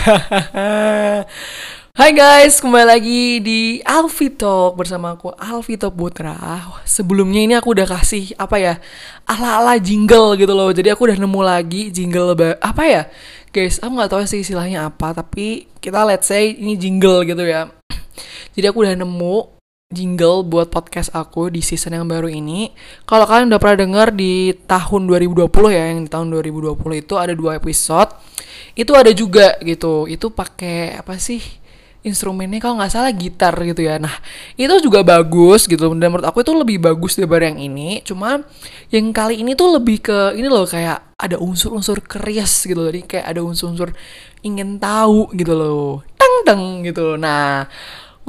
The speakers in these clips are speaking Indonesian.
Hai guys, kembali lagi di Alfi Talk bersama aku Alvito Putra. Sebelumnya ini aku udah kasih apa ya ala-ala jingle gitu loh. Jadi aku udah nemu lagi jingle apa ya, guys? Aku nggak tahu sih istilahnya apa, tapi kita let's say ini jingle gitu ya. Jadi aku udah nemu jingle buat podcast aku di season yang baru ini. Kalau kalian udah pernah denger di tahun 2020 ya, yang di tahun 2020 itu ada dua episode. Itu ada juga gitu. Itu pakai apa sih? instrumennya kalau nggak salah gitar gitu ya. Nah itu juga bagus gitu. Dan menurut aku itu lebih bagus daripada yang ini. Cuma yang kali ini tuh lebih ke ini loh kayak ada unsur-unsur keris gitu. Jadi kayak ada unsur-unsur ingin tahu gitu loh. Teng teng gitu. Nah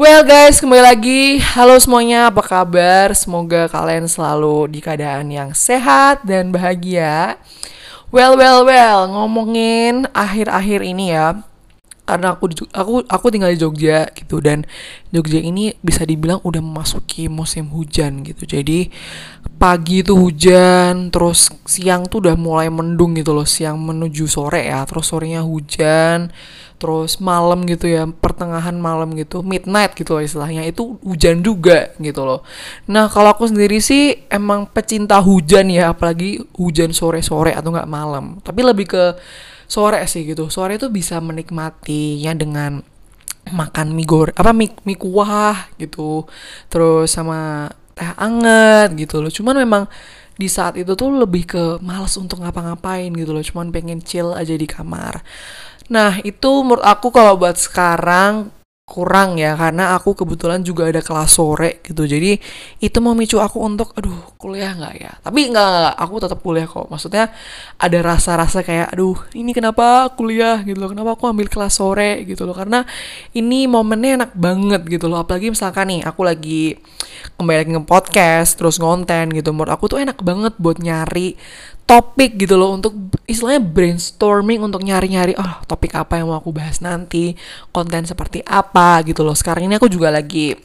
Well guys, kembali lagi. Halo semuanya, apa kabar? Semoga kalian selalu di keadaan yang sehat dan bahagia. Well, well, well, ngomongin akhir-akhir ini ya, karena aku aku aku tinggal di Jogja gitu dan Jogja ini bisa dibilang udah memasuki musim hujan gitu. Jadi pagi itu hujan terus siang tuh udah mulai mendung gitu loh siang menuju sore ya. Terus sorenya hujan terus malam gitu ya pertengahan malam gitu midnight gitu loh istilahnya. Itu hujan juga gitu loh. Nah kalau aku sendiri sih emang pecinta hujan ya apalagi hujan sore sore atau nggak malam. Tapi lebih ke sore sih gitu. Sore itu bisa menikmatinya dengan makan mie goreng apa mie, mie kuah gitu. Terus sama teh anget gitu loh. Cuman memang di saat itu tuh lebih ke males untuk ngapa-ngapain gitu loh. Cuman pengen chill aja di kamar. Nah, itu menurut aku kalau buat sekarang kurang ya karena aku kebetulan juga ada kelas sore gitu. Jadi itu memicu aku untuk aduh kuliah nggak ya? Tapi nggak, aku tetap kuliah kok. Maksudnya ada rasa-rasa kayak aduh ini kenapa kuliah? Gitu loh. Kenapa aku ambil kelas sore? Gitu loh. Karena ini momennya enak banget gitu loh. Apalagi misalkan nih aku lagi kembali lagi nge-podcast terus ngonten gitu. Menurut aku tuh enak banget buat nyari topik gitu loh untuk istilahnya brainstorming untuk nyari-nyari oh topik apa yang mau aku bahas nanti? Konten seperti apa? gitu loh. Sekarang ini aku juga lagi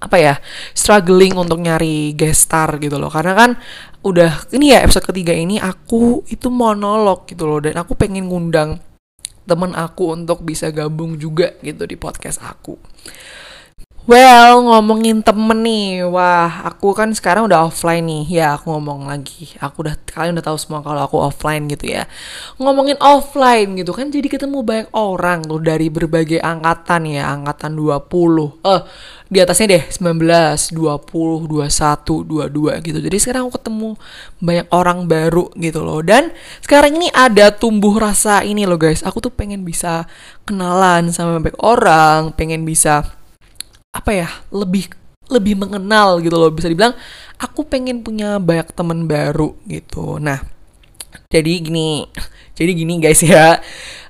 apa ya struggling untuk nyari guest star gitu loh. Karena kan udah ini ya episode ketiga ini aku itu monolog gitu loh. Dan aku pengen ngundang temen aku untuk bisa gabung juga gitu di podcast aku Well, ngomongin temen nih, wah aku kan sekarang udah offline nih, ya aku ngomong lagi, aku udah kalian udah tahu semua kalau aku offline gitu ya. Ngomongin offline gitu kan, jadi ketemu banyak orang tuh dari berbagai angkatan ya, angkatan 20, eh di atasnya deh 19, 20, 21, 22 gitu. Jadi sekarang aku ketemu banyak orang baru gitu loh. Dan sekarang ini ada tumbuh rasa ini loh guys, aku tuh pengen bisa kenalan sama banyak orang, pengen bisa apa ya lebih lebih mengenal gitu loh bisa dibilang aku pengen punya banyak temen baru gitu. Nah jadi gini jadi gini guys ya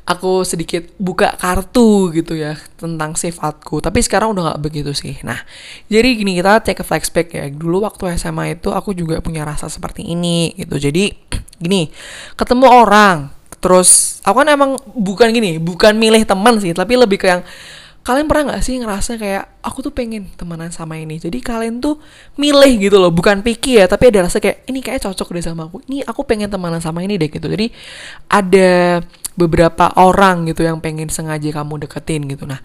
aku sedikit buka kartu gitu ya tentang sifatku tapi sekarang udah nggak begitu sih. Nah jadi gini kita take a flashback ya. Dulu waktu SMA itu aku juga punya rasa seperti ini gitu. Jadi gini ketemu orang terus aku kan emang bukan gini bukan milih teman sih tapi lebih ke yang kalian pernah nggak sih ngerasa kayak aku tuh pengen temenan sama ini. Jadi kalian tuh milih gitu loh bukan picky ya tapi ada rasa kayak ini kayak cocok deh sama aku. Ini aku pengen temenan sama ini deh gitu. Jadi ada beberapa orang gitu yang pengen sengaja kamu deketin gitu. Nah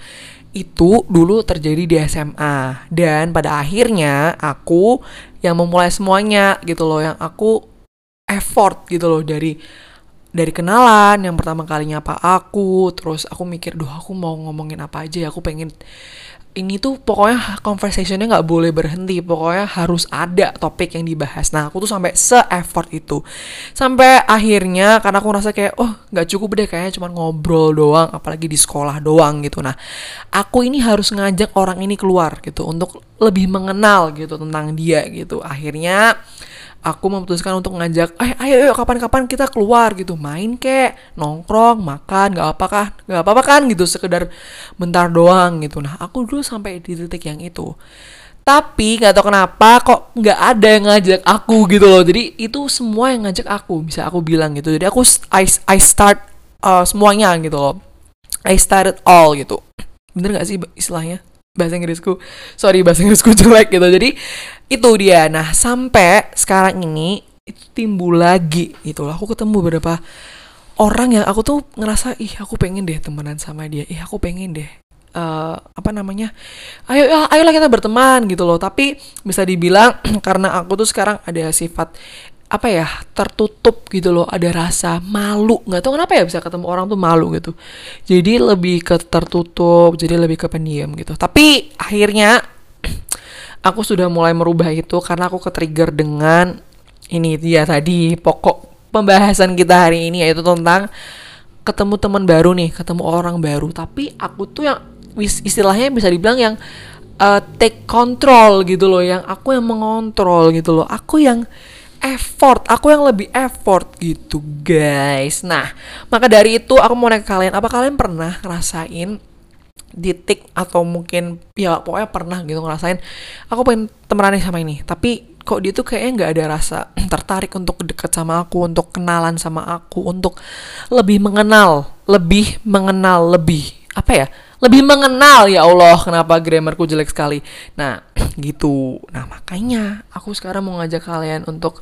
itu dulu terjadi di SMA dan pada akhirnya aku yang memulai semuanya gitu loh yang aku effort gitu loh dari dari kenalan yang pertama kalinya apa aku terus aku mikir duh aku mau ngomongin apa aja ya aku pengen ini tuh pokoknya conversationnya nggak boleh berhenti pokoknya harus ada topik yang dibahas. Nah aku tuh sampai se effort itu. Sampai akhirnya karena aku ngerasa kayak oh nggak cukup deh kayaknya cuma ngobrol doang apalagi di sekolah doang gitu. Nah aku ini harus ngajak orang ini keluar gitu untuk lebih mengenal gitu tentang dia gitu. Akhirnya aku memutuskan untuk ngajak eh ayo ayo kapan-kapan kita keluar gitu. Main kek nongkrong makan nggak apa kah? Nggak apa apa kan? gitu sekedar bentar doang gitu. Nah aku dulu sampai di titik yang itu. Tapi nggak tahu kenapa kok nggak ada yang ngajak aku gitu loh. Jadi itu semua yang ngajak aku bisa aku bilang gitu. Jadi aku I, I start uh, semuanya gitu loh. I started all gitu. Bener gak sih istilahnya? Bahasa Inggrisku. Sorry bahasa Inggrisku jelek gitu. Jadi itu dia. Nah sampai sekarang ini itu timbul lagi gitu aku ketemu beberapa orang yang aku tuh ngerasa ih aku pengen deh temenan sama dia. Ih aku pengen deh uh, apa namanya ayo ya, ayolah kita berteman gitu loh. Tapi bisa dibilang karena aku tuh sekarang ada sifat apa ya tertutup gitu loh. Ada rasa malu. Nggak tahu kenapa ya bisa ketemu orang tuh malu gitu. Jadi lebih ke tertutup jadi lebih ke pendiam gitu. Tapi akhirnya aku sudah mulai merubah itu karena aku ke trigger dengan ini dia tadi pokok pembahasan kita hari ini yaitu tentang ketemu teman baru nih ketemu orang baru. Tapi aku tuh yang istilahnya bisa dibilang yang uh, take control gitu loh yang aku yang mengontrol gitu loh. Aku yang effort aku yang lebih effort gitu guys. Nah maka dari itu aku mau nanya ke kalian apa kalian pernah ngerasain titik atau mungkin ya pokoknya pernah gitu ngerasain aku pengen temenan sama ini. Tapi kok dia tuh kayaknya nggak ada rasa tertarik untuk deket sama aku untuk kenalan sama aku untuk lebih mengenal lebih mengenal lebih apa ya? Lebih mengenal ya Allah kenapa grammarku jelek sekali. Nah gitu. Nah makanya aku sekarang mau ngajak kalian untuk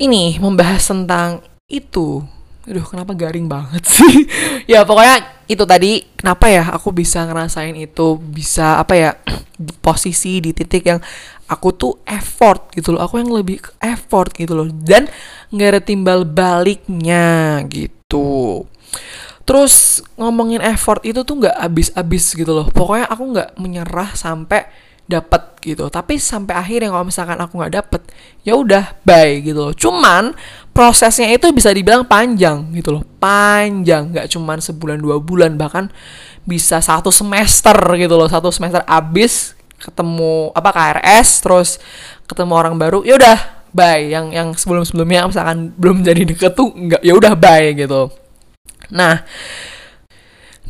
ini membahas tentang itu. Aduh kenapa garing banget sih? Ya pokoknya itu tadi kenapa ya aku bisa ngerasain itu bisa apa ya di posisi di titik yang aku tuh effort gitu loh. Aku yang lebih effort gitu loh. Dan nggak ada timbal baliknya gitu. Terus ngomongin effort itu tuh nggak abis-abis gitu loh. Pokoknya aku nggak menyerah sampai dapat gitu. Tapi sampai akhirnya kalau misalkan aku nggak dapet ya udah bye gitu loh. Cuman prosesnya itu bisa dibilang panjang gitu loh. Panjang nggak cuman sebulan dua bulan bahkan bisa satu semester gitu loh. Satu semester abis ketemu apa KRS terus ketemu orang baru ya udah bye. Yang yang sebelum sebelumnya misalkan belum jadi deket tuh nggak ya udah bye gitu. Nah,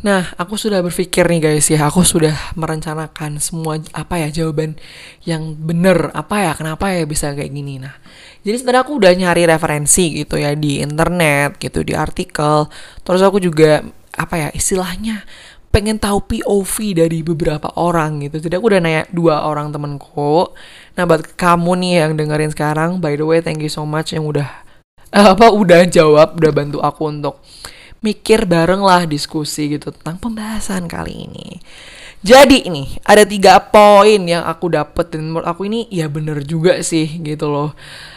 nah aku sudah berpikir nih guys ya, aku sudah merencanakan semua apa ya jawaban yang bener apa ya kenapa ya bisa kayak gini. Nah, jadi sebenarnya aku udah nyari referensi gitu ya di internet gitu di artikel. Terus aku juga apa ya istilahnya pengen tahu POV dari beberapa orang gitu. Jadi aku udah nanya dua orang temenku. Nah buat kamu nih yang dengerin sekarang, by the way thank you so much yang udah apa udah jawab, udah bantu aku untuk mikir bareng lah diskusi gitu tentang pembahasan kali ini. Jadi ini ada tiga poin yang aku dapet dan menurut aku ini ya bener juga sih gitu loh.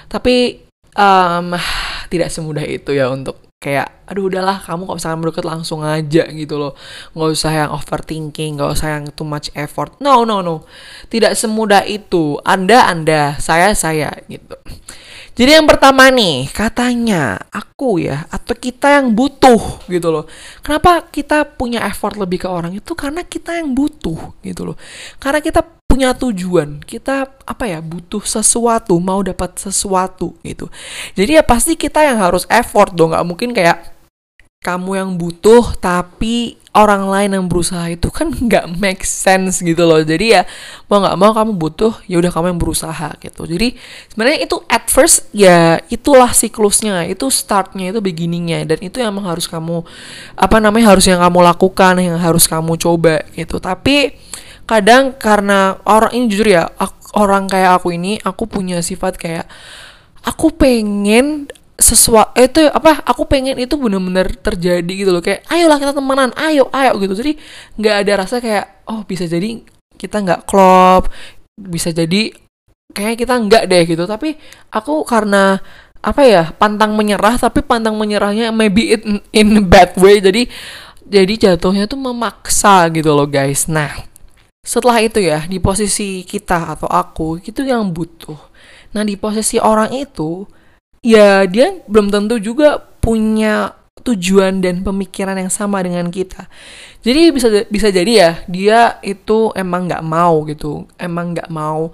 Tapi um, tidak semudah itu ya untuk kayak aduh udahlah kamu kalau misalkan mendekat langsung aja gitu loh. Nggak usah yang overthinking nggak usah yang too much effort. No no no. Tidak semudah itu. Anda anda saya saya gitu jadi yang pertama nih, katanya aku ya atau kita yang butuh gitu loh. Kenapa kita punya effort lebih ke orang itu karena kita yang butuh gitu loh. Karena kita punya tujuan, kita apa ya butuh sesuatu, mau dapat sesuatu gitu. Jadi ya pasti kita yang harus effort dong, nggak mungkin kayak kamu yang butuh tapi orang lain yang berusaha itu kan nggak make sense gitu loh. Jadi ya mau nggak mau kamu butuh ya udah kamu yang berusaha gitu. Jadi sebenarnya itu at first ya itulah siklusnya itu startnya itu beginningnya. Dan itu yang harus kamu apa namanya harus yang kamu lakukan yang harus kamu coba gitu. Tapi kadang karena orang ini jujur ya orang kayak aku ini aku punya sifat kayak aku pengen sesuatu eh, itu apa aku pengen itu bener-bener terjadi gitu loh. Kayak ayolah kita temenan ayo ayo gitu. Jadi nggak ada rasa kayak oh bisa jadi kita nggak klop bisa jadi kayak kita nggak deh gitu. Tapi aku karena apa ya pantang menyerah tapi pantang menyerahnya maybe it in a bad way jadi jadi jatuhnya tuh memaksa gitu loh guys. Nah setelah itu ya di posisi kita atau aku itu yang butuh. Nah di posisi orang itu ya dia belum tentu juga punya tujuan dan pemikiran yang sama dengan kita. Jadi bisa bisa jadi ya dia itu emang nggak mau gitu, emang nggak mau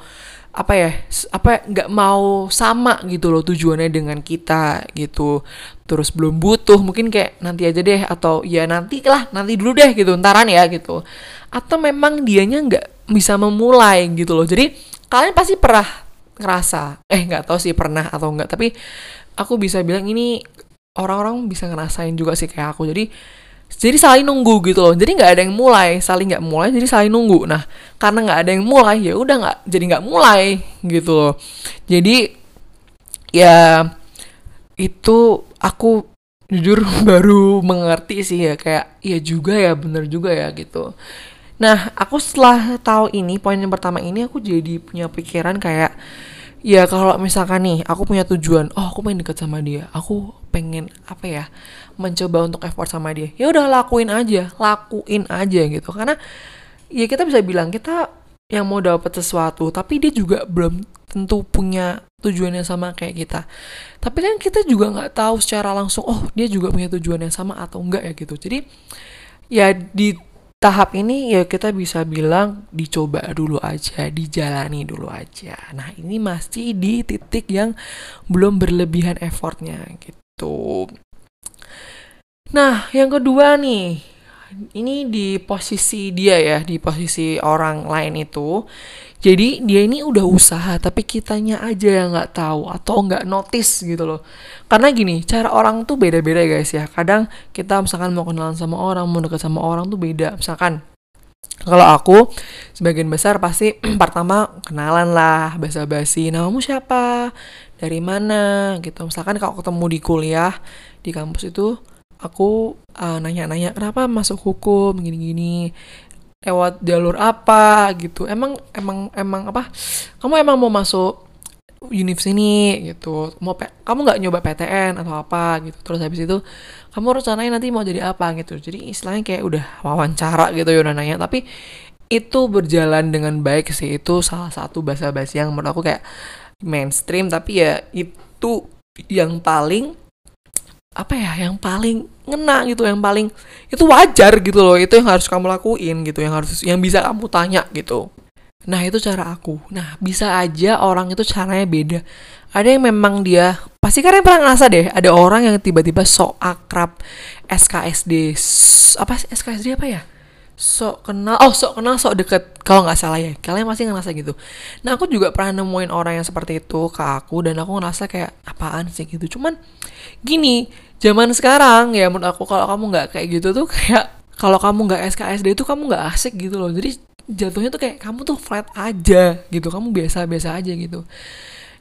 apa ya apa nggak mau sama gitu loh tujuannya dengan kita gitu. Terus belum butuh mungkin kayak nanti aja deh atau ya nanti lah nanti dulu deh gitu ntaran ya gitu. Atau memang dianya nggak bisa memulai gitu loh. Jadi kalian pasti pernah ngerasa eh nggak tahu sih pernah atau enggak tapi aku bisa bilang ini orang-orang bisa ngerasain juga sih kayak aku. Jadi jadi saling nunggu gitu loh. Jadi nggak ada yang mulai saling nggak mulai jadi saling nunggu. Nah karena nggak ada yang mulai ya udah nggak jadi nggak mulai gitu loh. Jadi ya itu aku jujur baru mengerti sih ya kayak iya juga ya bener juga ya gitu nah aku setelah tahu ini poin yang pertama ini aku jadi punya pikiran kayak ya kalau misalkan nih aku punya tujuan oh aku pengen deket sama dia aku pengen apa ya mencoba untuk effort sama dia ya udah lakuin aja lakuin aja gitu. Karena ya kita bisa bilang kita yang mau dapat sesuatu tapi dia juga belum tentu punya tujuan yang sama kayak kita. Tapi kan kita juga nggak tahu secara langsung oh dia juga punya tujuan yang sama atau enggak ya gitu. Jadi ya di tahap ini ya kita bisa bilang dicoba dulu aja, dijalani dulu aja. Nah ini masih di titik yang belum berlebihan effortnya gitu. Nah yang kedua nih, ini di posisi dia ya, di posisi orang lain itu. Jadi dia ini udah usaha tapi kitanya aja yang nggak tahu atau nggak notice gitu loh. Karena gini, cara orang tuh beda-beda guys ya. Kadang kita misalkan mau kenalan sama orang, mau deket sama orang tuh beda. Misalkan kalau aku sebagian besar pasti pertama kenalan lah basa-basi namamu siapa dari mana gitu misalkan kalau ketemu di kuliah di kampus itu aku uh, nanya-nanya kenapa masuk hukum gini-gini lewat jalur apa gitu. Emang emang emang apa? Kamu emang mau masuk univ sini gitu. Mau kamu nggak nyoba PTN atau apa gitu. Terus habis itu kamu rencananya nanti mau jadi apa gitu. Jadi istilahnya kayak udah wawancara gitu ya nanya. Tapi itu berjalan dengan baik sih. Itu salah satu bahasa basi yang menurut aku kayak mainstream. Tapi ya itu yang paling apa ya yang paling ngena gitu yang paling itu wajar gitu loh itu yang harus kamu lakuin gitu yang harus yang bisa kamu tanya gitu. Nah itu cara aku. Nah bisa aja orang itu caranya beda. Ada yang memang dia pasti kalian pernah ngerasa deh ada orang yang tiba-tiba sok akrab SKSD apa SKSD apa ya? Sok kenal oh sok kenal sok deket kalau nggak salah ya kalian pasti ngerasa gitu. Nah aku juga pernah nemuin orang yang seperti itu ke aku dan aku ngerasa kayak apaan sih gitu. Cuman gini zaman sekarang ya menurut aku kalau kamu nggak kayak gitu tuh kayak kalau kamu nggak SKSD itu kamu nggak asik gitu loh. Jadi jatuhnya tuh kayak kamu tuh flat aja gitu kamu biasa-biasa aja gitu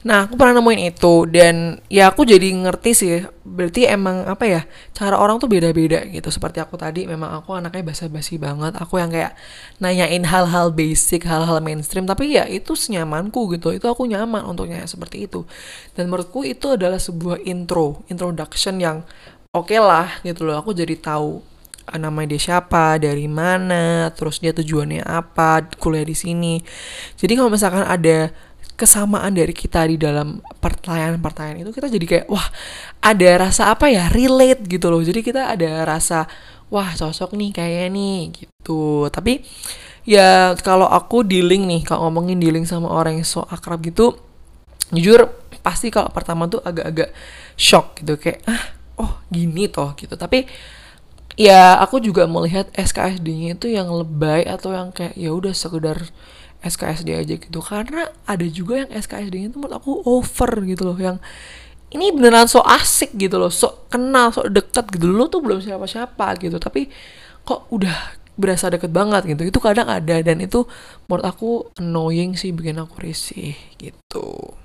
Nah, aku pernah nemuin itu dan ya aku jadi ngerti sih. Berarti emang apa ya? Cara orang tuh beda-beda gitu. Seperti aku tadi memang aku anaknya basa-basi banget. Aku yang kayak nanyain hal-hal basic, hal-hal mainstream, tapi ya itu senyamanku gitu. Itu aku nyaman untuk nanya seperti itu. Dan menurutku itu adalah sebuah intro, introduction yang oke okay lah gitu loh. Aku jadi tahu eh, nama dia siapa, dari mana, terus dia tujuannya apa, kuliah di sini. Jadi kalau misalkan ada kesamaan dari kita di dalam pertanyaan-pertanyaan itu kita jadi kayak wah ada rasa apa ya? Relate gitu loh. Jadi kita ada rasa wah cocok nih kayaknya nih gitu. Tapi ya kalau aku dealing nih kalau ngomongin dealing sama orang yang so akrab gitu jujur pasti kalau pertama tuh agak-agak shock gitu. Kayak ah oh gini toh gitu. Tapi ya aku juga melihat SKSD-nya itu yang lebay atau yang kayak ya udah sekedar SKSD aja gitu. Karena ada juga yang SKSD itu menurut aku over gitu loh yang ini beneran so asik gitu loh so kenal so deket gitu. Lo tuh belum siapa-siapa gitu tapi kok udah berasa deket banget gitu. Itu kadang ada dan itu menurut aku annoying sih bikin aku risih gitu.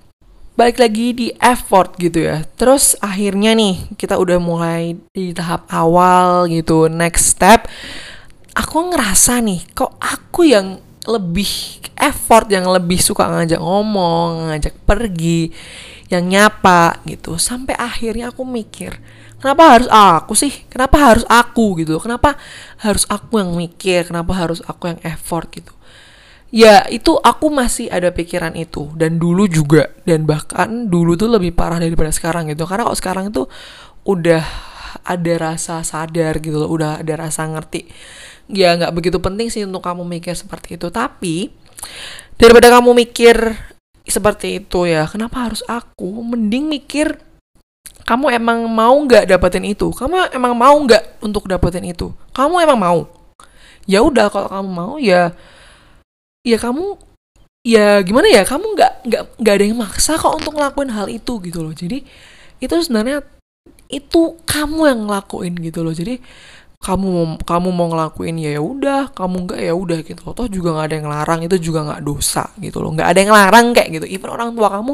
Balik lagi di effort gitu ya. Terus akhirnya nih kita udah mulai di tahap awal gitu next step. Aku ngerasa nih kok aku yang lebih effort yang lebih suka ngajak ngomong ngajak pergi yang nyapa gitu. Sampai akhirnya aku mikir kenapa harus aku sih? Kenapa harus aku gitu? Kenapa harus aku yang mikir? Kenapa harus aku yang effort gitu? Ya itu aku masih ada pikiran itu. Dan dulu juga. Dan bahkan dulu tuh lebih parah daripada sekarang gitu. Karena kok sekarang itu udah ada rasa sadar gitu loh. Udah ada rasa ngerti ya nggak begitu penting sih untuk kamu mikir seperti itu. Tapi daripada kamu mikir seperti itu ya kenapa harus aku? Mending mikir kamu emang mau nggak dapetin itu? Kamu emang mau nggak untuk dapetin itu? Kamu emang mau? Ya udah kalau kamu mau ya ya kamu ya gimana ya? Kamu nggak nggak nggak ada yang maksa kok untuk ngelakuin hal itu gitu loh. Jadi itu sebenarnya itu kamu yang ngelakuin gitu loh. Jadi kamu mau kamu mau ngelakuin ya udah kamu enggak ya udah gitu loh. Toh juga nggak ada yang larang itu juga nggak dosa gitu loh. Nggak ada yang larang kayak gitu. Even orang tua kamu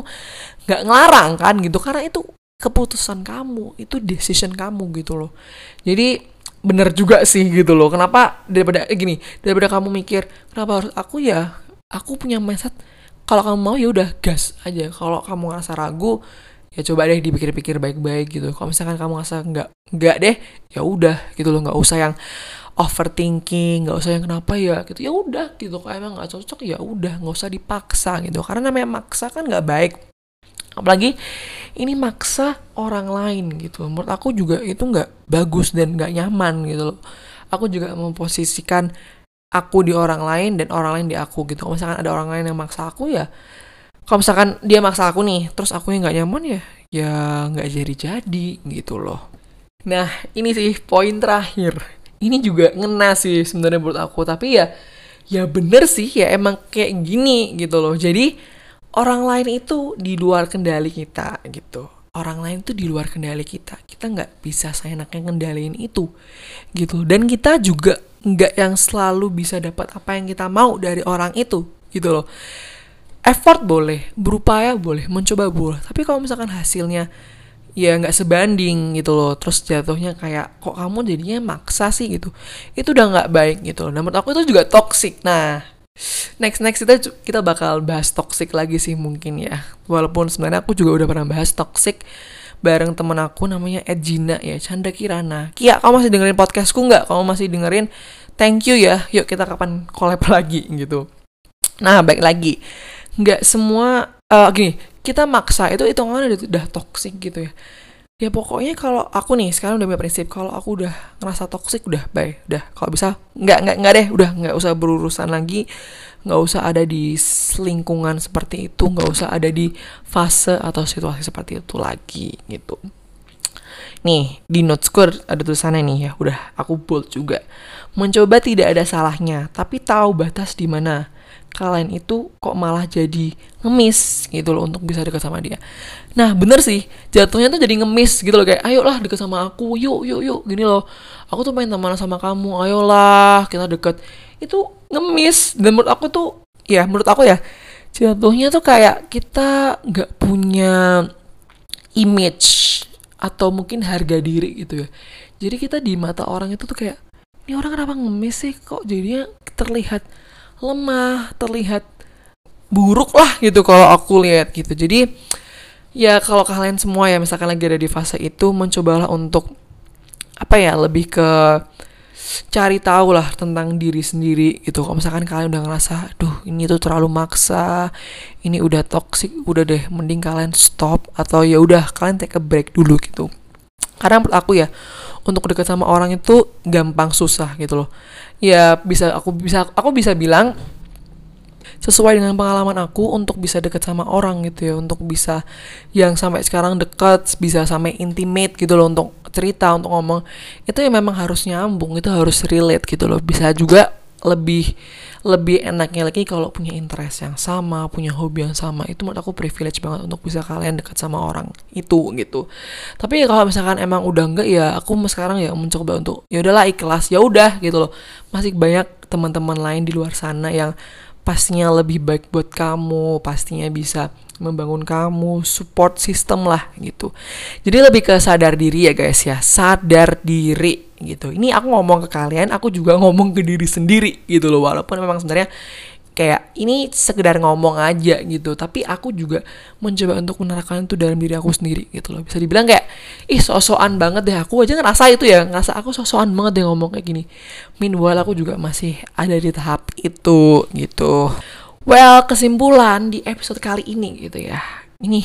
nggak ngelarang kan gitu karena itu keputusan kamu itu decision kamu gitu loh. Jadi bener juga sih gitu loh. Kenapa daripada eh, gini daripada kamu mikir kenapa harus aku ya? Aku punya mindset kalau kamu mau ya udah gas aja. Kalau kamu ngerasa ragu ya coba deh dipikir-pikir baik-baik gitu. Kalau misalkan kamu ngerasa nggak nggak deh ya udah gitu loh. Nggak usah yang overthinking nggak usah yang kenapa ya gitu. Ya udah gitu. Kalau emang nggak cocok ya udah. Nggak usah dipaksa gitu. Karena namanya maksa kan nggak baik. Apalagi ini maksa orang lain gitu. Menurut aku juga itu nggak bagus dan nggak nyaman gitu loh. Aku juga memposisikan aku di orang lain dan orang lain di aku gitu. Kalau misalkan ada orang lain yang maksa aku ya kalau misalkan dia maksa aku nih terus aku yang nggak nyaman ya ya nggak jadi jadi gitu loh. Nah ini sih poin terakhir. Ini juga ngena sih sebenarnya menurut aku tapi ya ya bener sih ya emang kayak gini gitu loh. Jadi orang lain itu di luar kendali kita gitu. Orang lain tuh di luar kendali kita. Kita nggak bisa seenaknya kendaliin itu gitu. Dan kita juga nggak yang selalu bisa dapat apa yang kita mau dari orang itu gitu loh effort boleh berupaya boleh mencoba boleh. Tapi kalau misalkan hasilnya ya nggak sebanding gitu loh. Terus jatuhnya kayak kok kamu jadinya maksa sih gitu. Itu udah nggak baik gitu loh. Menurut aku itu juga toxic. Nah next next kita kita bakal bahas toxic lagi sih mungkin ya. Walaupun sebenarnya aku juga udah pernah bahas toxic bareng temen aku namanya Edgina ya Chandra Kirana. Kia kamu masih dengerin podcastku nggak? Kamu masih dengerin? Thank you ya. Yuk kita kapan collab lagi gitu. Nah baik lagi nggak semua uh, gini kita maksa itu hitungannya udah, udah toxic gitu ya. Ya pokoknya kalau aku nih sekarang udah punya prinsip kalau aku udah ngerasa toxic udah baik udah. Kalau bisa nggak nggak nggak deh udah. Nggak usah berurusan lagi nggak usah ada di lingkungan seperti itu nggak usah ada di fase atau situasi seperti itu lagi gitu. Nih di notes ada tulisannya nih ya udah. Aku bold juga. Mencoba tidak ada salahnya tapi tahu batas di mana kalian itu kok malah jadi ngemis gitu loh untuk bisa dekat sama dia. Nah bener sih jatuhnya tuh jadi ngemis gitu loh kayak ayolah deket sama aku yuk yuk yuk gini loh. Aku tuh main teman sama kamu ayolah kita deket. Itu ngemis dan menurut aku tuh ya menurut aku ya jatuhnya tuh kayak kita nggak punya image atau mungkin harga diri gitu ya. Jadi kita di mata orang itu tuh kayak ini orang kenapa ngemis sih? Kok jadinya terlihat lemah, terlihat buruk lah gitu kalau aku lihat gitu. Jadi ya kalau kalian semua ya misalkan lagi ada di fase itu mencobalah untuk apa ya lebih ke cari tahu lah tentang diri sendiri gitu. Kalau misalkan kalian udah ngerasa, duh ini tuh terlalu maksa, ini udah toxic, udah deh, mending kalian stop atau ya udah kalian take a break dulu gitu. Karena menurut aku ya, untuk dekat sama orang itu gampang susah gitu loh. Ya bisa aku bisa aku bisa bilang sesuai dengan pengalaman aku untuk bisa dekat sama orang gitu ya untuk bisa yang sampai sekarang dekat bisa sampai intimate gitu loh untuk cerita untuk ngomong itu ya memang harus nyambung itu harus relate gitu loh. Bisa juga lebih lebih enaknya lagi kalau punya interest yang sama, punya hobi yang sama. Itu menurut aku privilege banget untuk bisa kalian dekat sama orang itu gitu. Tapi ya kalau misalkan emang udah enggak ya aku sekarang ya mencoba untuk ya udahlah ikhlas, ya udah gitu loh. Masih banyak teman-teman lain di luar sana yang pastinya lebih baik buat kamu, pastinya bisa membangun kamu, support system lah gitu. Jadi lebih ke sadar diri ya guys ya, sadar diri gitu. Ini aku ngomong ke kalian, aku juga ngomong ke diri sendiri gitu loh, walaupun memang sebenarnya kayak ini sekedar ngomong aja gitu. Tapi aku juga mencoba untuk menerapkan itu dalam diri aku sendiri gitu loh. Bisa dibilang kayak ih sosokan banget deh. Aku aja ngerasa itu ya ngerasa aku sosokan banget deh ngomong kayak gini. Meanwhile aku juga masih ada di tahap itu gitu well kesimpulan di episode kali ini gitu ya. Ini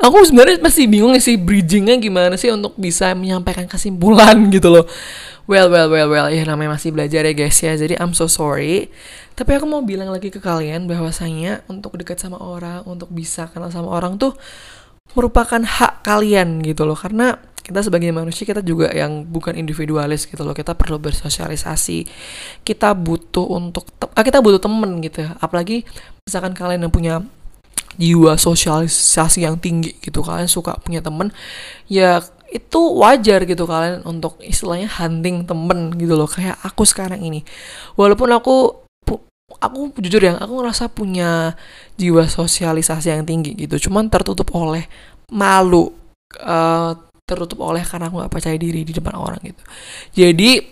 aku sebenarnya masih bingung sih bridgingnya gimana sih untuk bisa menyampaikan kesimpulan gitu loh. Well well well well ya namanya masih belajar ya guys ya jadi I'm so sorry. Tapi aku mau bilang lagi ke kalian bahwasanya untuk dekat sama orang, untuk bisa kenal sama orang tuh merupakan hak kalian gitu loh. Karena kita sebagai manusia kita juga yang bukan individualis gitu loh. Kita perlu bersosialisasi. Kita butuh untuk ah, kita butuh temen gitu ya. Apalagi misalkan kalian yang punya jiwa sosialisasi yang tinggi gitu kalian suka punya temen ya itu wajar gitu kalian untuk istilahnya hunting temen gitu loh kayak aku sekarang ini walaupun aku aku jujur ya aku ngerasa punya jiwa sosialisasi yang tinggi gitu cuman tertutup oleh malu uh, tertutup oleh karena aku nggak percaya diri di depan orang gitu. Jadi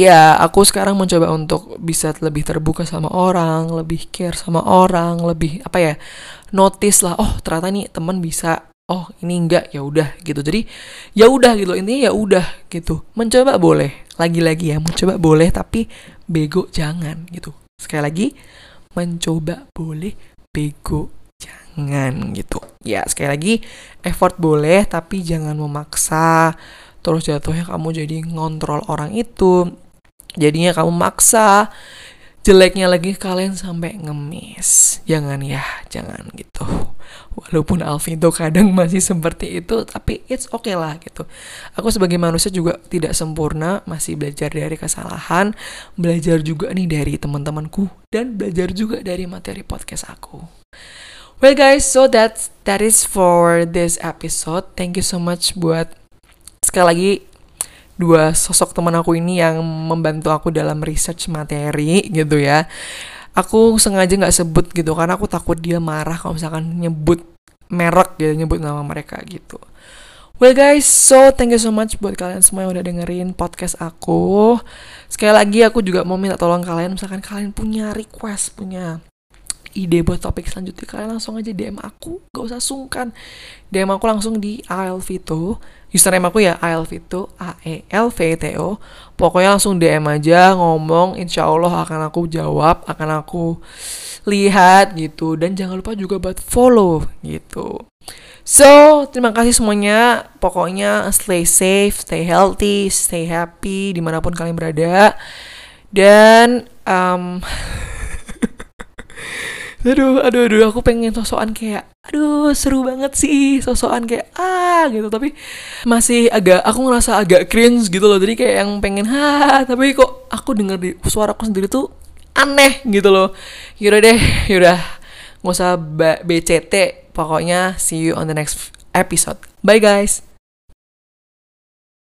ya aku sekarang mencoba untuk bisa lebih terbuka sama orang lebih care sama orang lebih apa ya notice lah oh ternyata nih teman bisa oh ini enggak ya udah gitu. Jadi ya udah gitu intinya ya udah gitu. Mencoba boleh lagi-lagi ya mencoba boleh tapi bego jangan gitu. Sekali lagi mencoba boleh bego jangan gitu. Ya sekali lagi effort boleh tapi jangan memaksa terus jatuhnya kamu jadi ngontrol orang itu. Jadinya kamu maksa jeleknya lagi kalian sampai ngemis. Jangan ya jangan gitu. Walaupun Alvito kadang masih seperti itu tapi it's okay lah gitu. Aku sebagai manusia juga tidak sempurna masih belajar dari kesalahan belajar juga nih dari teman-temanku dan belajar juga dari materi podcast aku well guys so that that is for this episode. Thank you so much buat sekali lagi dua sosok teman aku ini yang membantu aku dalam research materi gitu ya. Aku sengaja nggak sebut gitu karena aku takut dia marah kalau misalkan nyebut merek gitu nyebut nama mereka gitu. Well guys, so thank you so much buat kalian semua yang udah dengerin podcast aku. Sekali lagi aku juga mau minta tolong kalian, misalkan kalian punya request, punya ide buat topik selanjutnya, kalian langsung aja DM aku, gak usah sungkan. DM aku langsung di Alvito username aku ya Aelvito A E L V T O. Pokoknya langsung DM aja ngomong insya Allah akan aku jawab akan aku lihat gitu. Dan jangan lupa juga buat follow gitu. So terima kasih semuanya. Pokoknya stay safe stay healthy stay happy di mana pun kalian berada. Dan um, aduh aduh aduh aku pengen sosokan kayak aduh seru banget sih sosokan kayak ah gitu. Tapi masih agak aku ngerasa agak cringe gitu loh. Jadi kayak yang pengen ha tapi kok aku denger di suara aku sendiri tuh aneh gitu loh. Yaudah deh yaudah nggak usah BCT pokoknya see you on the next episode. Bye guys